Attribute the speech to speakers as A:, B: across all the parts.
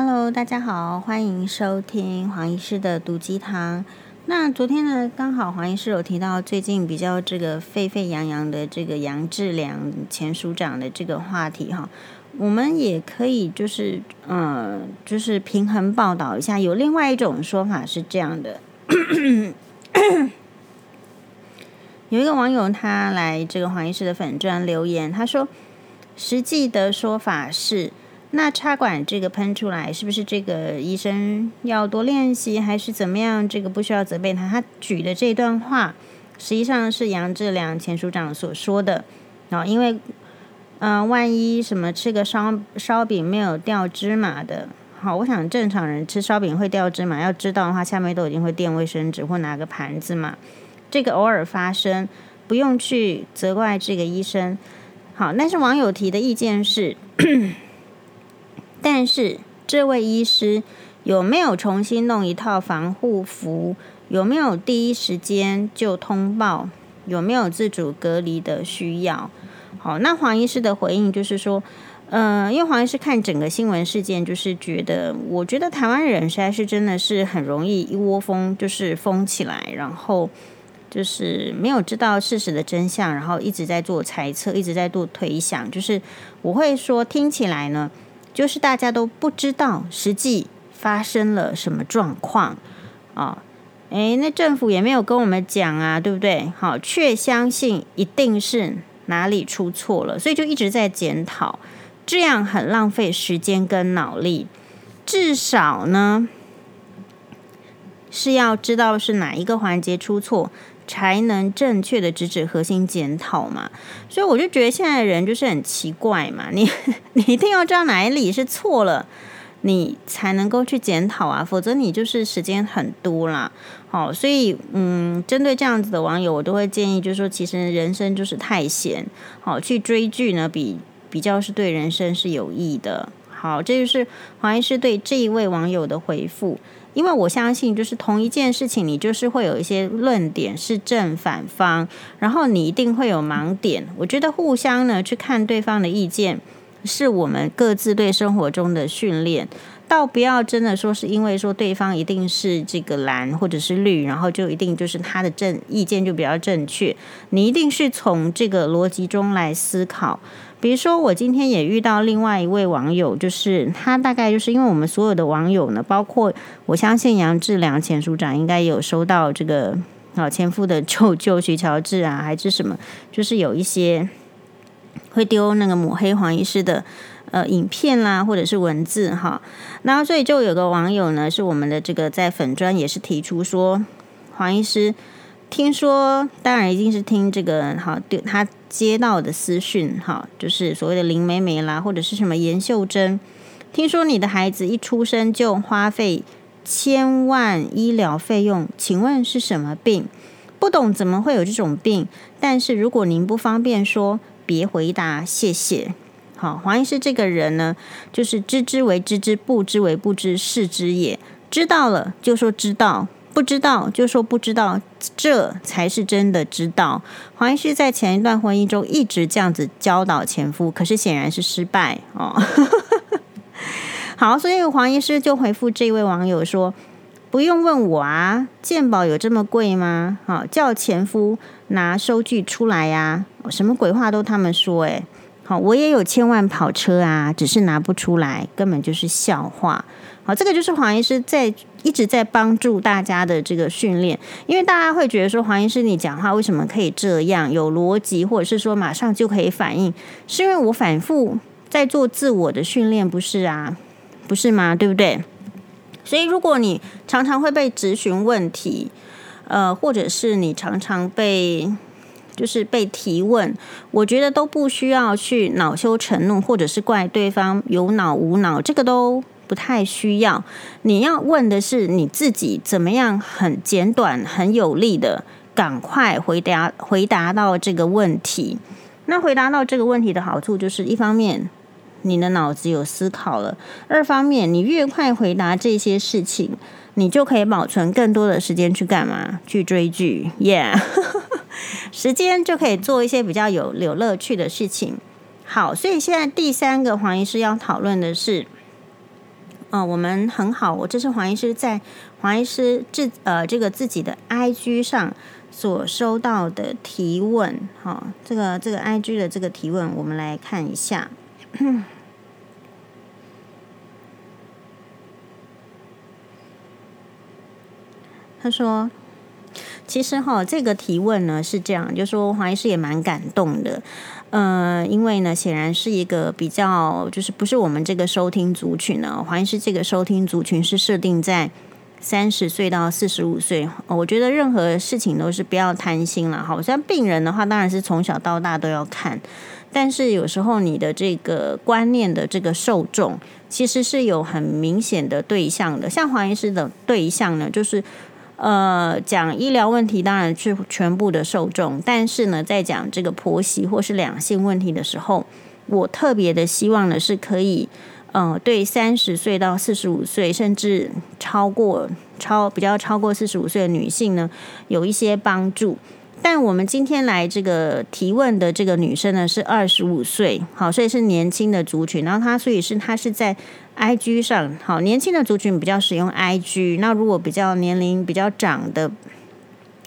A: Hello，大家好，欢迎收听黄医师的毒鸡汤。那昨天呢，刚好黄医师有提到最近比较这个沸沸扬扬的这个杨志良前署长的这个话题哈，我们也可以就是呃，就是平衡报道一下。有另外一种说法是这样的，有一个网友他来这个黄医师的粉专留言，他说实际的说法是。那插管这个喷出来，是不是这个医生要多练习，还是怎么样？这个不需要责备他。他举的这段话，实际上是杨志良前署长所说的。啊，因为，嗯、万一什么吃个烧烧饼没有掉芝麻的，好，我想正常人吃烧饼会掉芝麻，要知道的话，下面都已经会垫卫生纸或拿个盘子嘛。这个偶尔发生，不用去责怪这个医生。好，但是网友提的意见是。但是这位医师有没有重新弄一套防护服？有没有第一时间就通报？有没有自主隔离的需要？好，那黄医师的回应就是说，呃，因为黄医师看整个新闻事件，就是觉得，我觉得台湾人实在是真的是很容易一窝蜂就是疯起来，然后就是没有知道事实的真相，然后一直在做猜测，一直在做推想，就是我会说听起来呢。就是大家都不知道实际发生了什么状况啊？诶，那政府也没有跟我们讲啊，对不对？好，却相信一定是哪里出错了，所以就一直在检讨，这样很浪费时间跟脑力。至少呢，是要知道是哪一个环节出错。才能正确的直指核心检讨嘛，所以我就觉得现在的人就是很奇怪嘛，你你一定要知道哪里是错了，你才能够去检讨啊，否则你就是时间很多啦。好，所以嗯，针对这样子的网友，我都会建议，就是说，其实人生就是太闲，好，去追剧呢，比比较是对人生是有益的。好，这就是黄医师对这一位网友的回复。因为我相信，就是同一件事情，你就是会有一些论点是正反方，然后你一定会有盲点。我觉得互相呢去看对方的意见，是我们各自对生活中的训练。倒不要真的说是因为说对方一定是这个蓝或者是绿，然后就一定就是他的正意见就比较正确。你一定是从这个逻辑中来思考。比如说，我今天也遇到另外一位网友，就是他大概就是因为我们所有的网友呢，包括我相信杨志良前署长应该有收到这个啊前夫的舅舅徐乔治啊，还是什么，就是有一些会丢那个抹黑黄医师的呃影片啦，或者是文字哈，然后所以就有个网友呢，是我们的这个在粉专也是提出说黄医师。听说，当然一定是听这个哈，对他接到的私讯哈，就是所谓的林美美啦，或者是什么严秀珍。听说你的孩子一出生就花费千万医疗费用，请问是什么病？不懂怎么会有这种病？但是如果您不方便说，别回答，谢谢。好，黄医师这个人呢，就是知之为知之，不知为不知，是知也。知道了就说知道。不知道就说不知道，这才是真的知道。黄医师在前一段婚姻中一直这样子教导前夫，可是显然是失败哦。好，所以黄医师就回复这位网友说：“不用问我啊，健保有这么贵吗？好，叫前夫拿收据出来呀，什么鬼话都他们说诶，好，我也有千万跑车啊，只是拿不出来，根本就是笑话。”好，这个就是黄医师在一直在帮助大家的这个训练，因为大家会觉得说，黄医师你讲话为什么可以这样有逻辑，或者是说马上就可以反应，是因为我反复在做自我的训练，不是啊，不是吗？对不对？所以如果你常常会被质询问题，呃，或者是你常常被就是被提问，我觉得都不需要去恼羞成怒，或者是怪对方有脑无脑，这个都。不太需要，你要问的是你自己怎么样很简短、很有力的赶快回答回答到这个问题。那回答到这个问题的好处就是，一方面你的脑子有思考了；二方面你越快回答这些事情，你就可以保存更多的时间去干嘛？去追剧，Yeah，时间就可以做一些比较有有乐趣的事情。好，所以现在第三个黄医师要讨论的是。呃，我们很好，我这是黄医师在黄医师自呃这个自己的 IG 上所收到的提问，哈、哦，这个这个 IG 的这个提问，我们来看一下。他说：“其实哈，这个提问呢是这样，就说黄医师也蛮感动的。呃，因为呢，显然是一个比较，就是不是我们这个收听族群呢。黄医师这个收听族群是设定在三十岁到四十五岁。我觉得任何事情都是不要贪心了。好像病人的话，当然是从小到大都要看，但是有时候你的这个观念的这个受众，其实是有很明显的对象的。像黄医师的对象呢，就是。”呃，讲医疗问题当然是全部的受众，但是呢，在讲这个婆媳或是两性问题的时候，我特别的希望呢是可以，呃，对三十岁到四十五岁，甚至超过超比较超过四十五岁的女性呢，有一些帮助。但我们今天来这个提问的这个女生呢，是二十五岁，好，所以是年轻的族群。然后她，所以是她是在 IG 上，好，年轻的族群比较使用 IG。那如果比较年龄比较长的，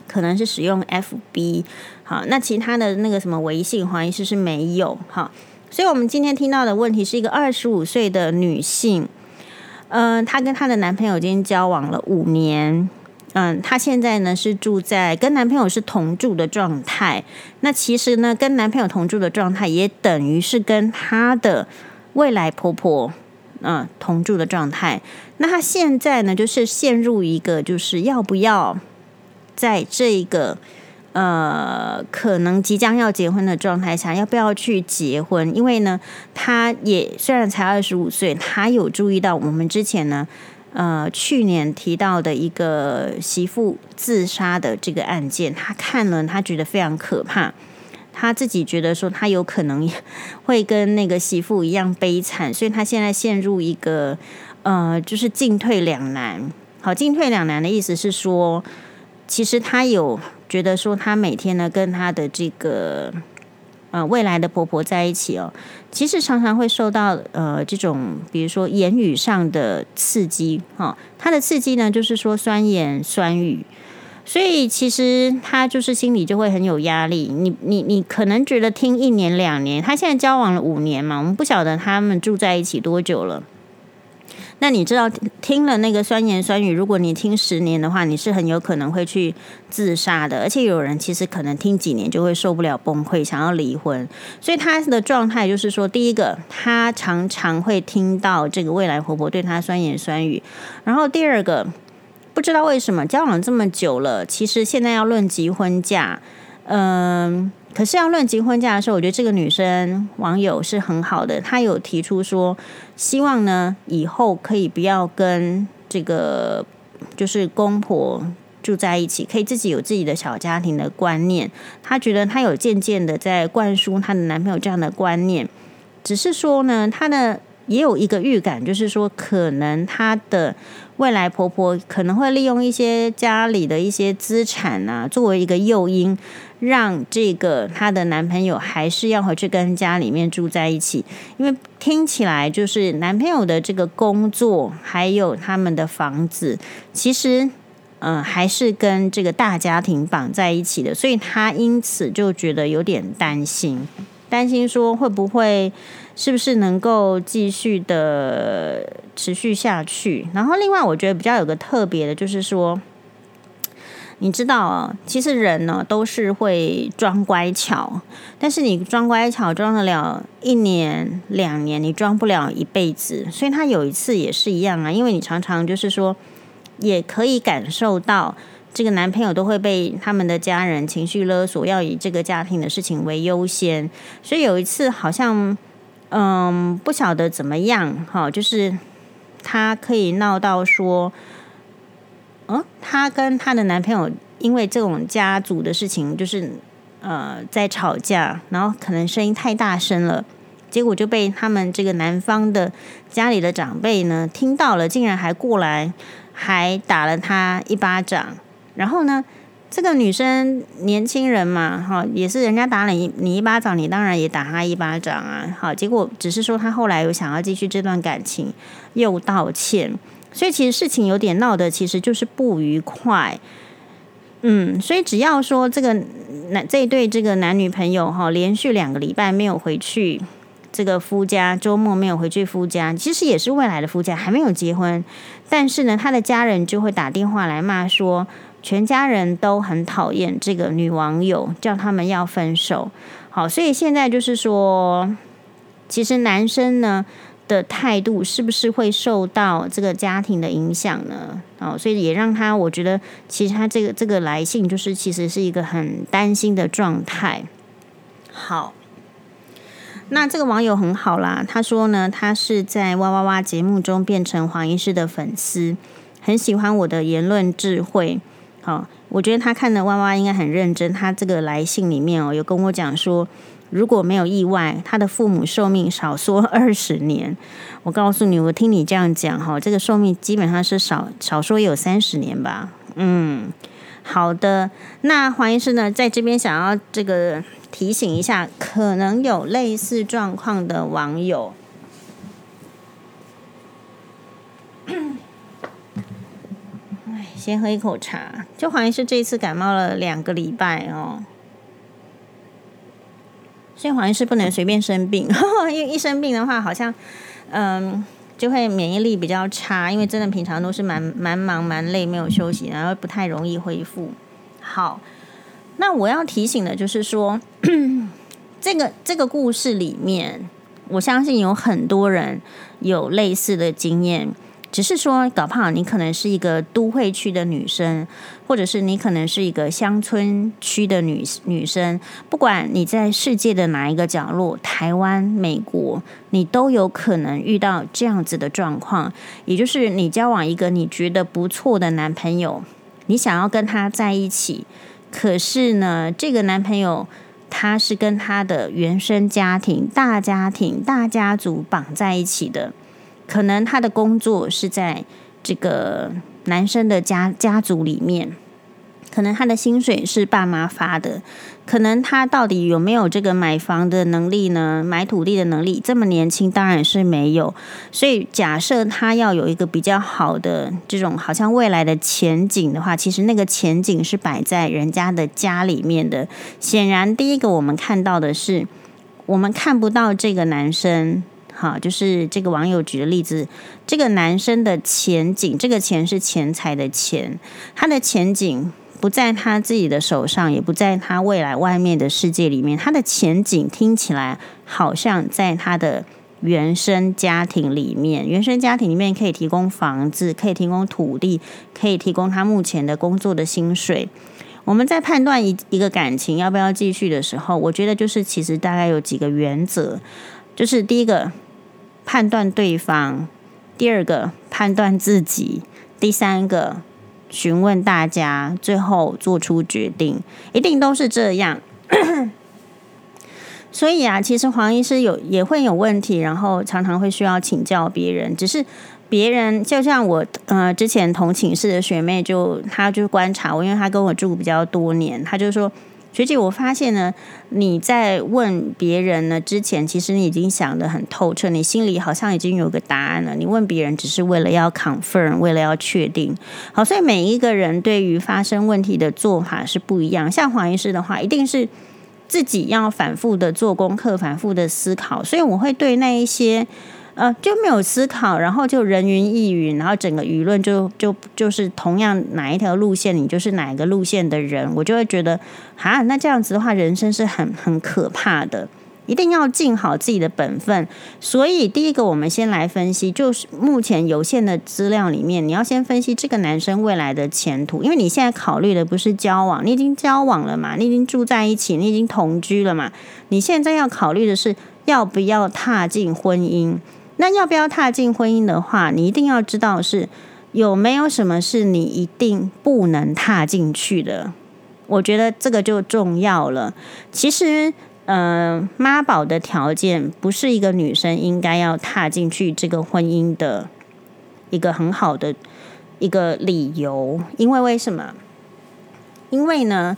A: 可能是使用 FB。好，那其他的那个什么微信，黄医师是没有。好，所以我们今天听到的问题是一个二十五岁的女性，嗯、她跟她的男朋友已经交往了五年。嗯，她现在呢是住在跟男朋友是同住的状态。那其实呢，跟男朋友同住的状态也等于是跟她的未来婆婆嗯同住的状态。那他现在呢，就是陷入一个就是要不要在这个呃可能即将要结婚的状态下，要不要去结婚？因为呢，他也虽然才二十五岁，他有注意到我们之前呢。呃，去年提到的一个媳妇自杀的这个案件，他看了，他觉得非常可怕。他自己觉得说，他有可能 会跟那个媳妇一样悲惨，所以他现在陷入一个呃，就是进退两难。好，进退两难的意思是说，其实他有觉得说，他每天呢跟他的这个。呃，未来的婆婆在一起哦，其实常常会受到呃这种，比如说言语上的刺激哈、哦。他的刺激呢，就是说酸言酸语，所以其实他就是心里就会很有压力。你你你可能觉得听一年两年，他现在交往了五年嘛，我们不晓得他们住在一起多久了。那你知道听了那个酸言酸语，如果你听十年的话，你是很有可能会去自杀的。而且有人其实可能听几年就会受不了崩溃，想要离婚。所以他的状态就是说，第一个，他常常会听到这个未来婆婆对他酸言酸语；然后第二个，不知道为什么交往这么久了，其实现在要论及婚嫁，嗯。可是要论及婚嫁的时候，我觉得这个女生网友是很好的，她有提出说，希望呢以后可以不要跟这个就是公婆住在一起，可以自己有自己的小家庭的观念。她觉得她有渐渐的在灌输她的男朋友这样的观念，只是说呢，她的也有一个预感，就是说可能她的未来婆婆可能会利用一些家里的一些资产啊，作为一个诱因。让这个她的男朋友还是要回去跟家里面住在一起，因为听起来就是男朋友的这个工作还有他们的房子，其实嗯、还是跟这个大家庭绑在一起的，所以她因此就觉得有点担心，担心说会不会是不是能够继续的持续下去。然后另外我觉得比较有个特别的就是说。你知道啊，其实人呢都是会装乖巧，但是你装乖巧装得了一年两年，你装不了一辈子。所以他有一次也是一样啊，因为你常常就是说，也可以感受到这个男朋友都会被他们的家人情绪勒索，要以这个家庭的事情为优先。所以有一次好像，嗯，不晓得怎么样，哈，就是他可以闹到说。嗯，她跟她的男朋友因为这种家族的事情，就是呃在吵架，然后可能声音太大声了，结果就被他们这个男方的家里的长辈呢听到了，竟然还过来还打了她一巴掌。然后呢，这个女生年轻人嘛，哈，也是人家打了你你一巴掌，你当然也打她一巴掌啊，好，结果只是说她后来有想要继续这段感情，又道歉，所以其实事情有点闹的，其实就是不愉快，嗯，所以只要说这个男这一对这个男女朋友哈，连续两个礼拜没有回去这个夫家，周末没有回去夫家，其实也是未来的夫家，还没有结婚，但是呢，他的家人就会打电话来骂说。全家人都很讨厌这个女网友，叫他们要分手。好，所以现在就是说，其实男生呢的态度是不是会受到这个家庭的影响呢？哦，所以也让他，我觉得其实他这个这个来信就是其实是一个很担心的状态。好，那这个网友很好啦，他说呢，他是在哇哇哇节目中变成黄医师的粉丝，很喜欢我的言论智慧。好，我觉得他看的哇哇应该很认真。他这个来信里面哦，有跟我讲说，如果没有意外，他的父母寿命少说二十年。我告诉你，我听你这样讲哈，这个寿命基本上是少少说有三十年吧。嗯，好的。那黄医师呢，在这边想要这个提醒一下，可能有类似状况的网友。先喝一口茶，就好像是这一次感冒了两个礼拜哦，所以好像是不能随便生病，因为一生病的话，好像嗯就会免疫力比较差，因为真的平常都是蛮蛮忙蛮累，没有休息，然后不太容易恢复。好，那我要提醒的就是说，这个这个故事里面，我相信有很多人有类似的经验。只是说，搞不好你可能是一个都会区的女生，或者是你可能是一个乡村区的女女生。不管你在世界的哪一个角落，台湾、美国，你都有可能遇到这样子的状况。也就是你交往一个你觉得不错的男朋友，你想要跟他在一起，可是呢，这个男朋友他是跟他的原生家庭、大家庭、大家族绑在一起的。可能他的工作是在这个男生的家家族里面，可能他的薪水是爸妈发的，可能他到底有没有这个买房的能力呢？买土地的能力？这么年轻当然是没有。所以假设他要有一个比较好的这种好像未来的前景的话，其实那个前景是摆在人家的家里面的。显然，第一个我们看到的是，我们看不到这个男生。好，就是这个网友举的例子，这个男生的前景，这个钱是钱财的钱，他的前景不在他自己的手上，也不在他未来外面的世界里面，他的前景听起来好像在他的原生家庭里面，原生家庭里面可以提供房子，可以提供土地，可以提供他目前的工作的薪水。我们在判断一一个感情要不要继续的时候，我觉得就是其实大概有几个原则，就是第一个。判断对方，第二个判断自己，第三个询问大家，最后做出决定，一定都是这样。所以啊，其实黄医师有也会有问题，然后常常会需要请教别人。只是别人就像我呃之前同寝室的学妹就，她就观察我，因为她跟我住比较多年，她就说。学姐，我发现呢，你在问别人呢之前，其实你已经想得很透彻，你心里好像已经有个答案了。你问别人只是为了要 confirm，为了要确定。好，所以每一个人对于发生问题的做法是不一样。像黄医师的话，一定是自己要反复的做功课，反复的思考。所以我会对那一些。呃，就没有思考，然后就人云亦云，然后整个舆论就就就是同样哪一条路线，你就是哪一个路线的人，我就会觉得，啊，那这样子的话，人生是很很可怕的，一定要尽好自己的本分。所以，第一个，我们先来分析，就是目前有限的资料里面，你要先分析这个男生未来的前途，因为你现在考虑的不是交往，你已经交往了嘛，你已经住在一起，你已经同居了嘛，你现在要考虑的是要不要踏进婚姻。那要不要踏进婚姻的话，你一定要知道是有没有什么是你一定不能踏进去的。我觉得这个就重要了。其实，呃，妈宝的条件不是一个女生应该要踏进去这个婚姻的一个很好的一个理由。因为为什么？因为呢，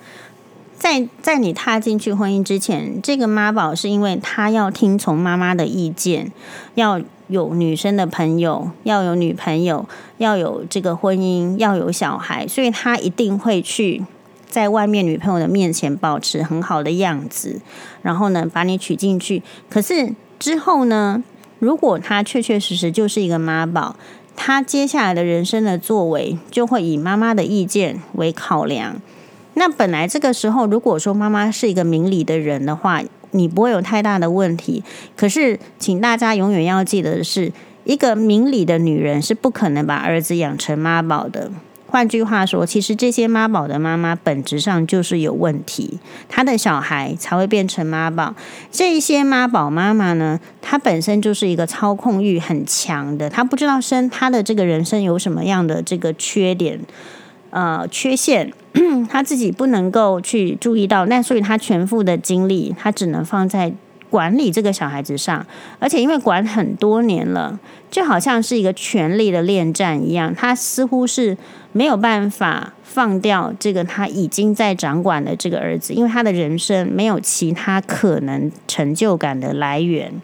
A: 在在你踏进去婚姻之前，这个妈宝是因为她要听从妈妈的意见，要有女生的朋友，要有女朋友，要有这个婚姻，要有小孩，所以他一定会去在外面女朋友的面前保持很好的样子，然后呢，把你娶进去。可是之后呢，如果他确确实实就是一个妈宝，他接下来的人生的作为就会以妈妈的意见为考量。那本来这个时候，如果说妈妈是一个明理的人的话，你不会有太大的问题。可是，请大家永远要记得的是，一个明理的女人是不可能把儿子养成妈宝的。换句话说，其实这些妈宝的妈妈本质上就是有问题，她的小孩才会变成妈宝。这些妈宝妈妈呢，她本身就是一个操控欲很强的，她不知道生她的这个人生有什么样的这个缺点，呃，缺陷，他自己不能够去注意到，那所以他全副的精力，他只能放在。管理这个小孩子上，而且因为管很多年了，就好像是一个权力的恋战一样，他似乎是没有办法放掉这个他已经在掌管的这个儿子，因为他的人生没有其他可能成就感的来源。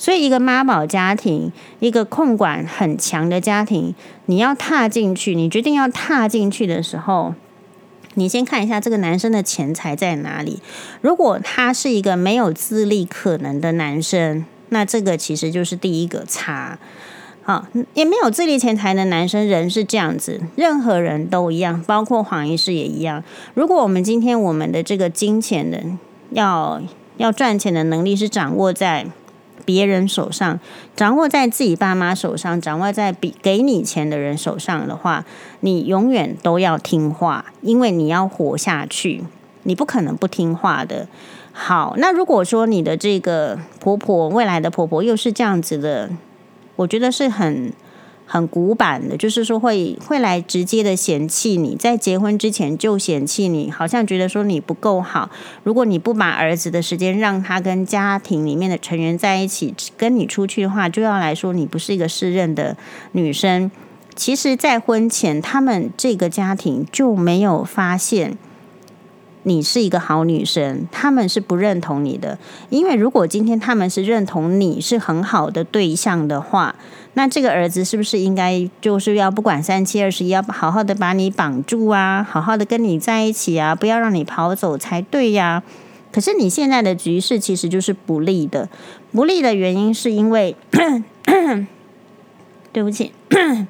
A: 所以，一个妈宝家庭，一个控管很强的家庭，你要踏进去，你决定要踏进去的时候。你先看一下这个男生的钱财在哪里。如果他是一个没有自立可能的男生，那这个其实就是第一个差。好，也没有自立钱财的男生，人是这样子，任何人都一样，包括黄医师也一样。如果我们今天我们的这个金钱的要要赚钱的能力是掌握在。别人手上，掌握在自己爸妈手上，掌握在比给你钱的人手上的话，你永远都要听话，因为你要活下去，你不可能不听话的。好，那如果说你的这个婆婆，未来的婆婆又是这样子的，我觉得是很。很古板的，就是说会会来直接的嫌弃你，在结婚之前就嫌弃你，好像觉得说你不够好。如果你不把儿子的时间让他跟家庭里面的成员在一起，跟你出去的话，就要来说你不是一个适任的女生。其实，在婚前，他们这个家庭就没有发现。你是一个好女生，他们是不认同你的。因为如果今天他们是认同你是很好的对象的话，那这个儿子是不是应该就是要不管三七二十一，要好好的把你绑住啊，好好的跟你在一起啊，不要让你跑走才对呀。可是你现在的局势其实就是不利的，不利的原因是因为，对不起，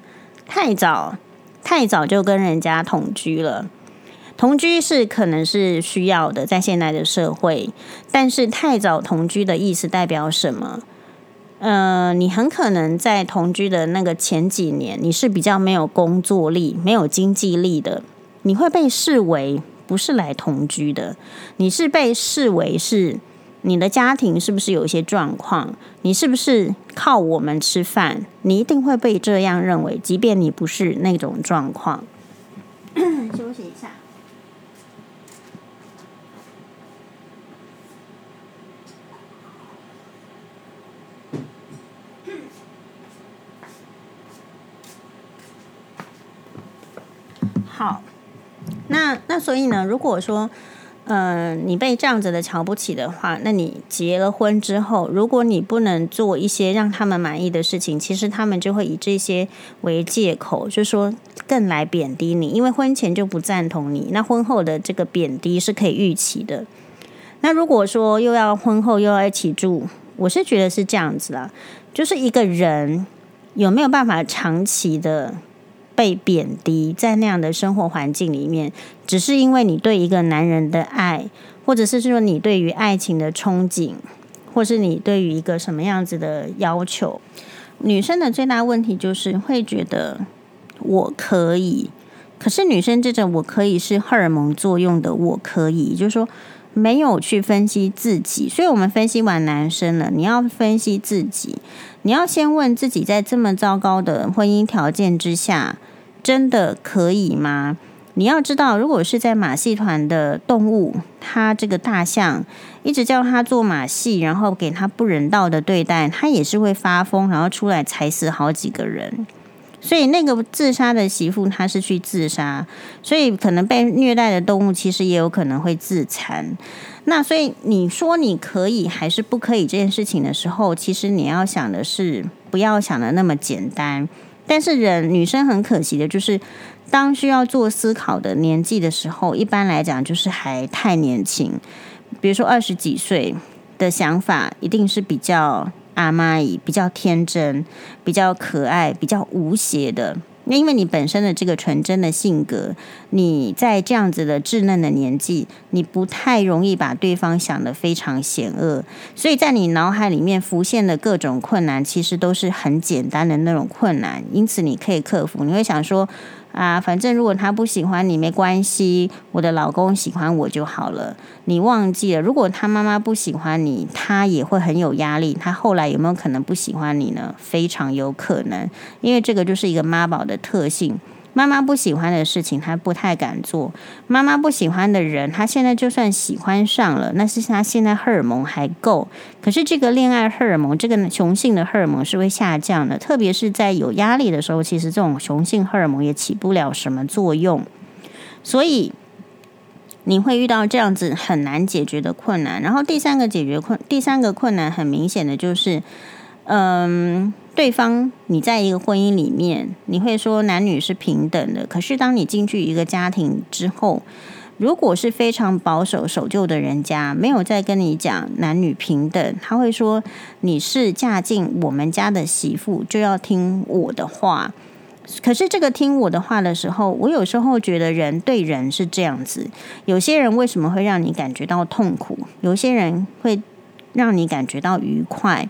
A: 太早太早就跟人家同居了。同居是可能是需要的，在现在的社会，但是太早同居的意思代表什么？呃，你很可能在同居的那个前几年，你是比较没有工作力、没有经济力的，你会被视为不是来同居的，你是被视为是你的家庭是不是有一些状况？你是不是靠我们吃饭？你一定会被这样认为，即便你不是那种状况。休息一下。好，那那所以呢，如果说，呃，你被这样子的瞧不起的话，那你结了婚之后，如果你不能做一些让他们满意的事情，其实他们就会以这些为借口，就说更来贬低你，因为婚前就不赞同你，那婚后的这个贬低是可以预期的。那如果说又要婚后又要一起住，我是觉得是这样子啦，就是一个人有没有办法长期的。被贬低，在那样的生活环境里面，只是因为你对一个男人的爱，或者是说你对于爱情的憧憬，或是你对于一个什么样子的要求。女生的最大问题就是会觉得我可以，可是女生这种我可以是荷尔蒙作用的我可以，就是说没有去分析自己。所以我们分析完男生了，你要分析自己，你要先问自己，在这么糟糕的婚姻条件之下。真的可以吗？你要知道，如果是在马戏团的动物，它这个大象一直叫它做马戏，然后给它不人道的对待，它也是会发疯，然后出来踩死好几个人。所以那个自杀的媳妇，她是去自杀，所以可能被虐待的动物其实也有可能会自残。那所以你说你可以还是不可以这件事情的时候，其实你要想的是不要想的那么简单。但是人女生很可惜的就是，当需要做思考的年纪的时候，一般来讲就是还太年轻。比如说二十几岁的想法，一定是比较阿妈姨、比较天真、比较可爱、比较无邪的。那因为你本身的这个纯真的性格，你在这样子的稚嫩的年纪，你不太容易把对方想得非常险恶，所以在你脑海里面浮现的各种困难，其实都是很简单的那种困难，因此你可以克服。你会想说。啊，反正如果他不喜欢你没关系，我的老公喜欢我就好了。你忘记了，如果他妈妈不喜欢你，他也会很有压力。他后来有没有可能不喜欢你呢？非常有可能，因为这个就是一个妈宝的特性。妈妈不喜欢的事情，他不太敢做。妈妈不喜欢的人，他现在就算喜欢上了，那是他现在荷尔蒙还够。可是这个恋爱荷尔蒙，这个雄性的荷尔蒙是会下降的，特别是在有压力的时候，其实这种雄性荷尔蒙也起不了什么作用。所以你会遇到这样子很难解决的困难。然后第三个解决困，第三个困难很明显的就是，嗯。对方，你在一个婚姻里面，你会说男女是平等的。可是当你进去一个家庭之后，如果是非常保守守旧的人家，没有再跟你讲男女平等，他会说你是嫁进我们家的媳妇，就要听我的话。可是这个听我的话的时候，我有时候觉得人对人是这样子，有些人为什么会让你感觉到痛苦？有些人会让你感觉到愉快。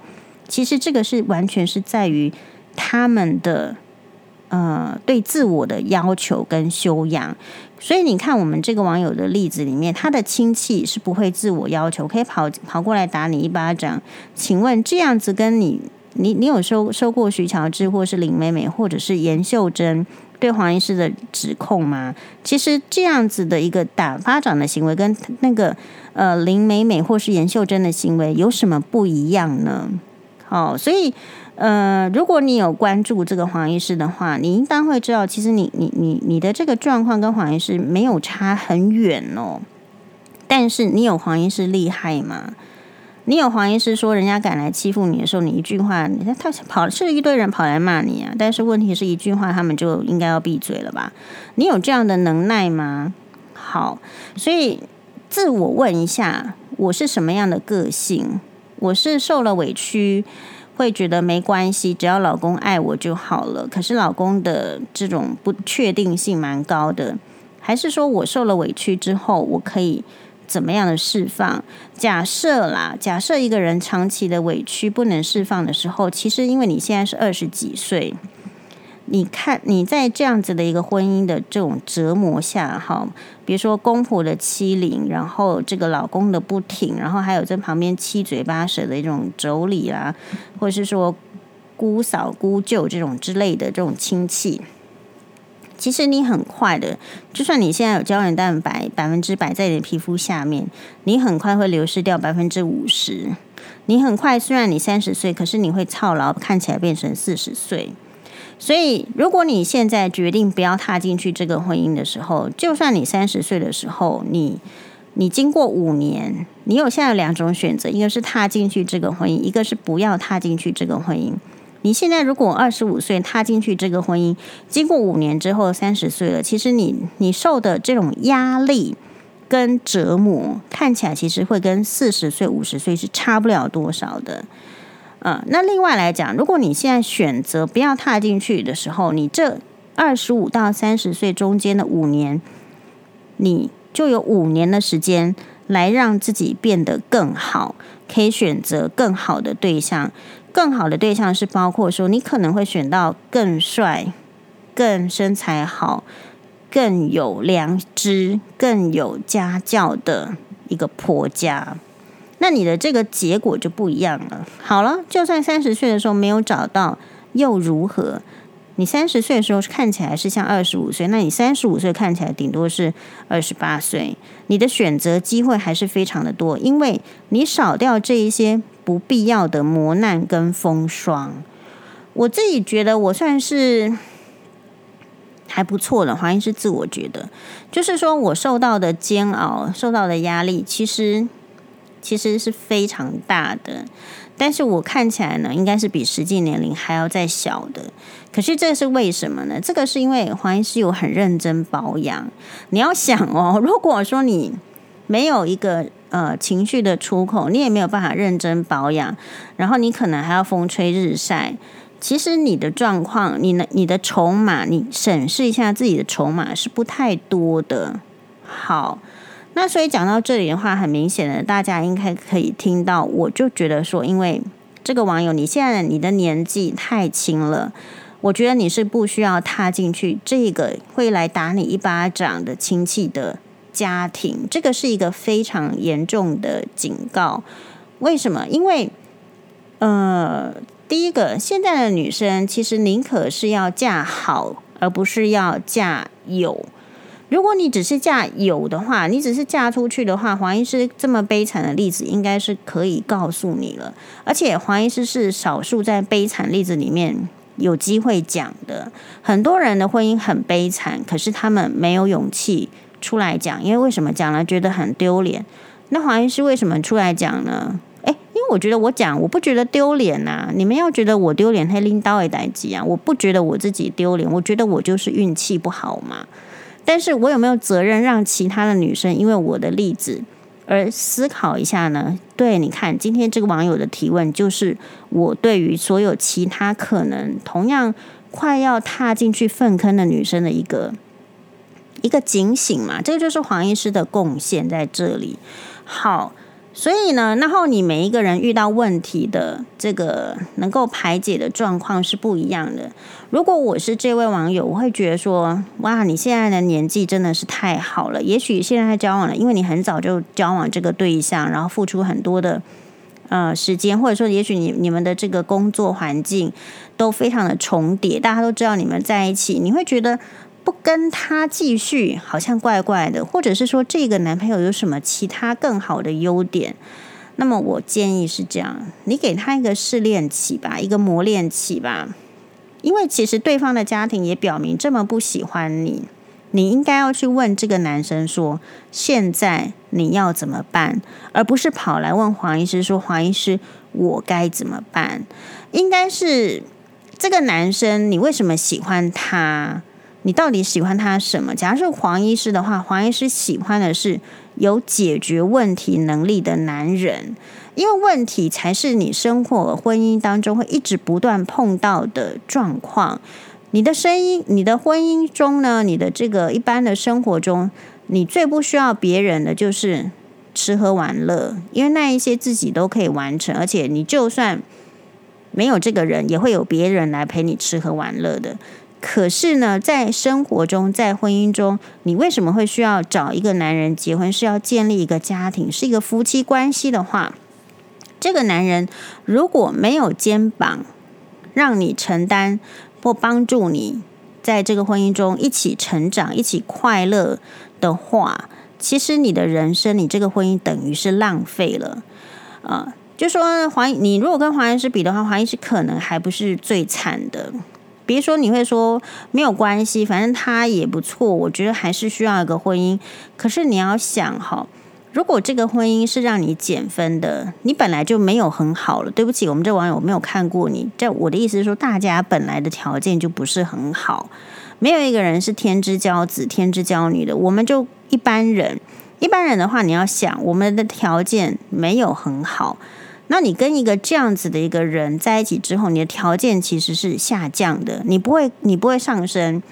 A: 其实这个是完全是在于他们的呃对自我的要求跟修养，所以你看我们这个网友的例子里面，他的亲戚是不会自我要求，可以跑跑过来打你一巴掌。请问这样子跟你你你有收收过徐乔治或是林美美或者是颜秀珍对黄医师的指控吗？其实这样子的一个打巴掌的行为，跟那个呃林美美或是颜秀珍的行为有什么不一样呢？哦，所以，呃，如果你有关注这个黄医师的话，你应当会知道，其实你、你、你、你的这个状况跟黄医师没有差很远哦。但是你有黄医师厉害吗？你有黄医师说人家敢来欺负你的时候，你一句话，你看他跑是一堆人跑来骂你啊。但是问题是一句话，他们就应该要闭嘴了吧？你有这样的能耐吗？好，所以自我问一下，我是什么样的个性？我是受了委屈，会觉得没关系，只要老公爱我就好了。可是老公的这种不确定性蛮高的，还是说我受了委屈之后，我可以怎么样的释放？假设啦，假设一个人长期的委屈不能释放的时候，其实因为你现在是二十几岁。你看，你在这样子的一个婚姻的这种折磨下，哈，比如说公婆的欺凌，然后这个老公的不挺，然后还有在旁边七嘴八舌的一种妯娌啊，或者是说姑嫂、姑舅这种之类的这种亲戚，其实你很快的，就算你现在有胶原蛋白百分之百在你的皮肤下面，你很快会流失掉百分之五十。你很快，虽然你三十岁，可是你会操劳，看起来变成四十岁。所以，如果你现在决定不要踏进去这个婚姻的时候，就算你三十岁的时候，你你经过五年，你有现在有两种选择，一个是踏进去这个婚姻，一个是不要踏进去这个婚姻。你现在如果二十五岁踏进去这个婚姻，经过五年之后三十岁了，其实你你受的这种压力跟折磨，看起来其实会跟四十岁、五十岁是差不了多少的。嗯，那另外来讲，如果你现在选择不要踏进去的时候，你这二十五到三十岁中间的五年，你就有五年的时间来让自己变得更好，可以选择更好的对象。更好的对象是包括说，你可能会选到更帅、更身材好、更有良知、更有家教的一个婆家。那你的这个结果就不一样了。好了，就算三十岁的时候没有找到，又如何？你三十岁的时候看起来是像二十五岁，那你三十五岁看起来顶多是二十八岁。你的选择机会还是非常的多，因为你少掉这一些不必要的磨难跟风霜。我自己觉得我算是还不错的，黄医师自我觉得，就是说我受到的煎熬、受到的压力，其实其实是非常大的。但是我看起来呢，应该是比实际年龄还要再小的。可是这是为什么呢？这个是因为黄医师有很认真保养。你要想哦，如果说你没有一个呃情绪的出口，你也没有办法认真保养，然后你可能还要风吹日晒。其实你的状况，你的你的筹码，你审视一下自己的筹码是不太多的。好，那所以讲到这里的话，很明显的，大家应该可以听到，我就觉得说，因为这个网友，你现在你的年纪太轻了，我觉得你是不需要踏进去这个会来打你一巴掌的亲戚的家庭，这个是一个非常严重的警告。为什么？因为，呃。第一个，现在的女生其实宁可是要嫁好，而不是要嫁有。如果你只是嫁有的话，你只是嫁出去的话，黄医师这么悲惨的例子应该是可以告诉你了。而且黄医师是少数在悲惨例子里面有机会讲的。很多人的婚姻很悲惨，可是他们没有勇气出来讲，因为为什么讲了觉得很丢脸？那黄医师为什么出来讲呢？诶，因为我觉得我讲，我不觉得丢脸呐。你们要觉得我丢脸，黑拎刀也代机啊。我不觉得我自己丢脸，我觉得我就是运气不好嘛。但是我有没有责任让其他的女生因为我的例子而思考一下呢？对，你看今天这个网友的提问，就是我对于所有其他可能同样快要踏进去粪坑的女生的一个一个警醒嘛。这个就是黄医师的贡献在这里。好。所以呢，然后你每一个人遇到问题的这个能够排解的状况是不一样的。如果我是这位网友，我会觉得说：哇，你现在的年纪真的是太好了。也许现在交往了，因为你很早就交往这个对象，然后付出很多的呃时间，或者说，也许你你们的这个工作环境都非常的重叠，大家都知道你们在一起，你会觉得。不跟他继续，好像怪怪的，或者是说这个男朋友有什么其他更好的优点？那么我建议是这样，你给他一个试炼期吧，一个磨练期吧。因为其实对方的家庭也表明这么不喜欢你，你应该要去问这个男生说，现在你要怎么办，而不是跑来问黄医师说，黄医师，我该怎么办？应该是这个男生，你为什么喜欢他？你到底喜欢他什么？假如是黄医师的话，黄医师喜欢的是有解决问题能力的男人，因为问题才是你生活婚姻当中会一直不断碰到的状况。你的声音，你的婚姻中呢，你的这个一般的生活中，你最不需要别人的就是吃喝玩乐，因为那一些自己都可以完成，而且你就算没有这个人，也会有别人来陪你吃喝玩乐的。可是呢，在生活中，在婚姻中，你为什么会需要找一个男人结婚？是要建立一个家庭，是一个夫妻关系的话，这个男人如果没有肩膀让你承担或帮助你在这个婚姻中一起成长、一起快乐的话，其实你的人生，你这个婚姻等于是浪费了。啊、就说黄，你如果跟黄医师比的话，黄医师可能还不是最惨的。比如说你会说没有关系，反正他也不错。我觉得还是需要一个婚姻。可是你要想哈，如果这个婚姻是让你减分的，你本来就没有很好了。对不起，我们这网友没有看过你。这我的意思是说，大家本来的条件就不是很好，没有一个人是天之骄子、天之骄女的。我们就一般人，一般人的话，你要想，我们的条件没有很好。那你跟一个这样子的一个人在一起之后，你的条件其实是下降的，你不会，你不会上升。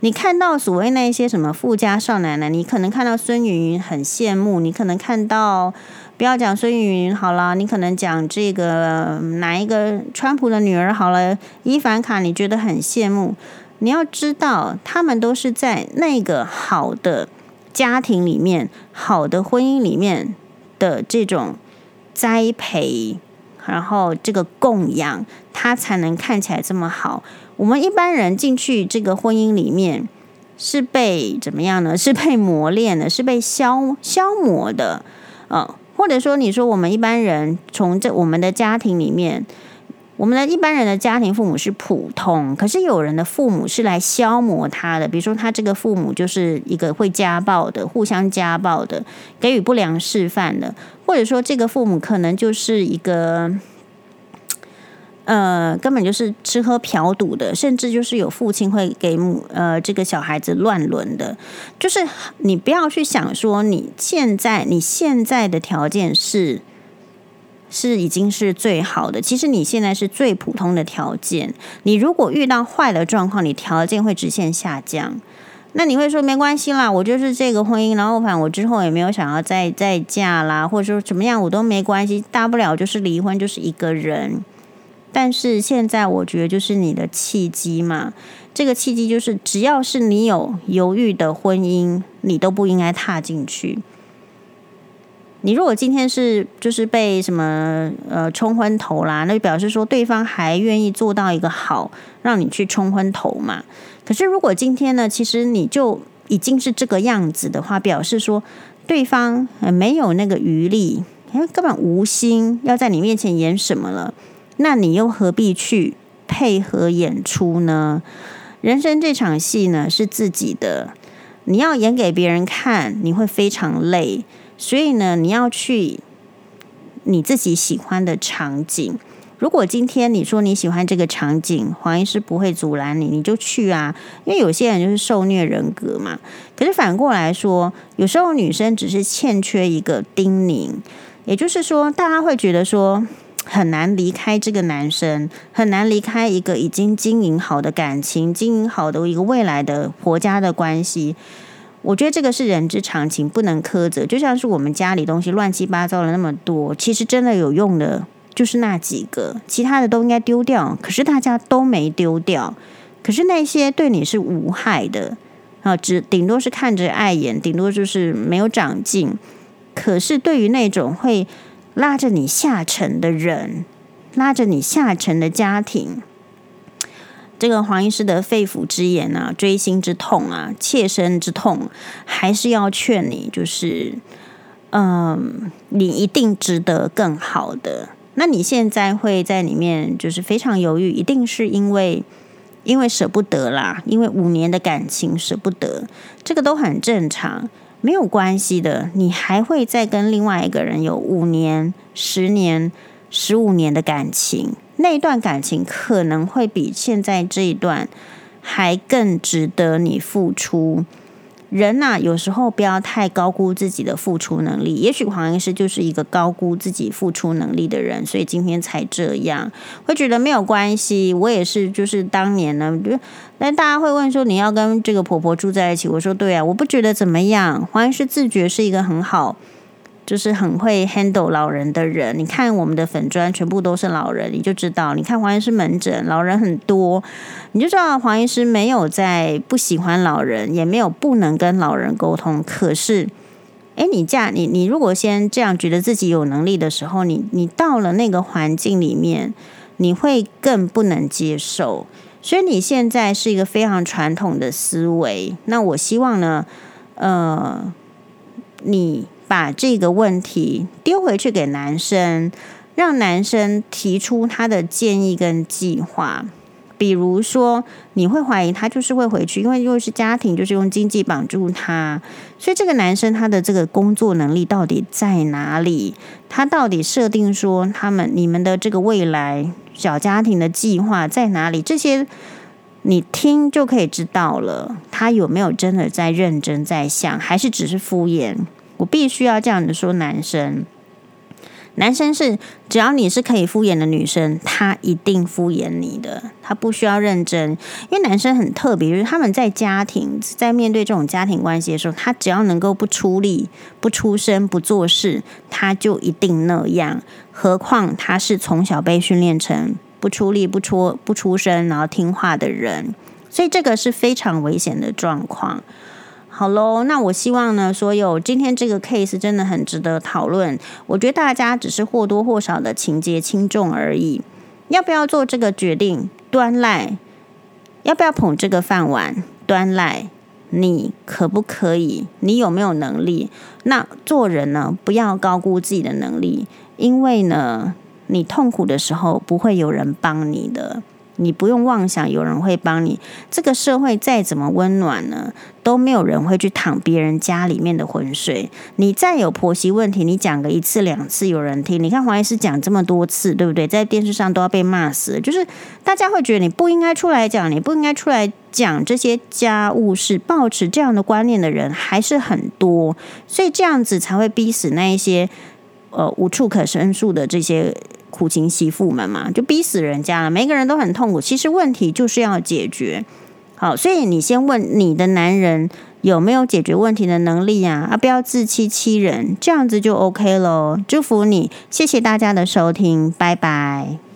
A: 你看到所谓那些什么富家少奶奶，你可能看到孙云云很羡慕，你可能看到，不要讲孙云云好了，你可能讲这个哪一个川普的女儿好了，伊凡卡，你觉得很羡慕。你要知道，他们都是在那个好的家庭里面、好的婚姻里面的这种。栽培，然后这个供养，他才能看起来这么好。我们一般人进去这个婚姻里面，是被怎么样呢？是被磨练的，是被消消磨的，呃，或者说你说我们一般人从这我们的家庭里面，我们的一般人的家庭父母是普通，可是有人的父母是来消磨他的。比如说，他这个父母就是一个会家暴的，互相家暴的，给予不良示范的，或者说这个父母可能就是一个，呃，根本就是吃喝嫖赌的，甚至就是有父亲会给母呃这个小孩子乱伦的。就是你不要去想说你现在你现在的条件是。是已经是最好的。其实你现在是最普通的条件。你如果遇到坏的状况，你条件会直线下降。那你会说没关系啦，我就是这个婚姻，然后反正我之后也没有想要再再嫁啦，或者说怎么样，我都没关系，大不了就是离婚，就是一个人。但是现在我觉得就是你的契机嘛，这个契机就是只要是你有犹豫的婚姻，你都不应该踏进去。你如果今天是就是被什么呃冲昏头啦，那就表示说对方还愿意做到一个好，让你去冲昏头嘛。可是如果今天呢，其实你就已经是这个样子的话，表示说对方没有那个余力，根本无心要在你面前演什么了，那你又何必去配合演出呢？人生这场戏呢是自己的，你要演给别人看，你会非常累。所以呢，你要去你自己喜欢的场景。如果今天你说你喜欢这个场景，黄医师不会阻拦你，你就去啊。因为有些人就是受虐人格嘛。可是反过来说，有时候女生只是欠缺一个叮咛，也就是说，大家会觉得说很难离开这个男生，很难离开一个已经经营好的感情，经营好的一个未来的婆家的关系。我觉得这个是人之常情，不能苛责。就像是我们家里东西乱七八糟的那么多，其实真的有用的就是那几个，其他的都应该丢掉。可是大家都没丢掉，可是那些对你是无害的啊，只顶多是看着碍眼，顶多就是没有长进。可是对于那种会拉着你下沉的人，拉着你下沉的家庭。这个黄医师的肺腑之言啊，锥心之痛啊，切身之痛，还是要劝你，就是，嗯，你一定值得更好的。那你现在会在里面就是非常犹豫，一定是因为因为舍不得啦，因为五年的感情舍不得，这个都很正常，没有关系的。你还会再跟另外一个人有五年、十年、十五年的感情。那一段感情可能会比现在这一段还更值得你付出。人呐、有时候不要太高估自己的付出能力。也许黄医师就是一个高估自己付出能力的人，所以今天才这样。会觉得没有关系，我也是，就是当年呢，但大家会问说，你要跟这个婆婆住在一起？我说对啊，我不觉得怎么样。黄医师自觉是一个很好。就是很会 handle 老人的人，你看我们的粉砖全部都是老人，你就知道。你看黄医师门诊老人很多，你就知道黄医师没有在不喜欢老人，也没有不能跟老人沟通。可是，诶，你这样，你你如果先这样觉得自己有能力的时候，你你到了那个环境里面，你会更不能接受。所以你现在是一个非常传统的思维。那我希望呢，呃，你。把这个问题丢回去给男生，让男生提出他的建议跟计划。比如说，你会怀疑他就是会回去，因为又是家庭，就是用经济绑住他。所以这个男生他的这个工作能力到底在哪里？他到底设定说他们你们的这个未来小家庭的计划在哪里？这些你听就可以知道了。他有没有真的在认真在想，还是只是敷衍？我必须要这样子说，男生，男生是只要你是可以敷衍的女生，他一定敷衍你的，他不需要认真，因为男生很特别，就是他们在家庭在面对这种家庭关系的时候，他只要能够不出力、不出声、不做事，他就一定那样。何况他是从小被训练成不出力、不出不出声，然后听话的人，所以这个是非常危险的状况。好喽，那我希望呢，所有今天这个 case 真的很值得讨论。我觉得大家只是或多或少的情节轻重而已。要不要做这个决定？端赖，要不要捧这个饭碗？端赖，你可不可以？你有没有能力？那做人呢，不要高估自己的能力，因为呢，你痛苦的时候不会有人帮你的。你不用妄想有人会帮你。这个社会再怎么温暖呢，都没有人会去淌别人家里面的浑水。你再有婆媳问题，你讲个一次两次有人听。你看黄医师讲这么多次，对不对？在电视上都要被骂死。就是大家会觉得你不应该出来讲，你不应该出来讲这些家务事。抱持这样的观念的人还是很多，所以这样子才会逼死那一些呃无处可申诉的这些。苦情媳妇们嘛，就逼死人家了。每个人都很痛苦。其实问题就是要解决。好，所以你先问你的男人有没有解决问题的能力啊？啊，不要自欺欺人，这样子就 OK 喽。祝福你，谢谢大家的收听，拜拜。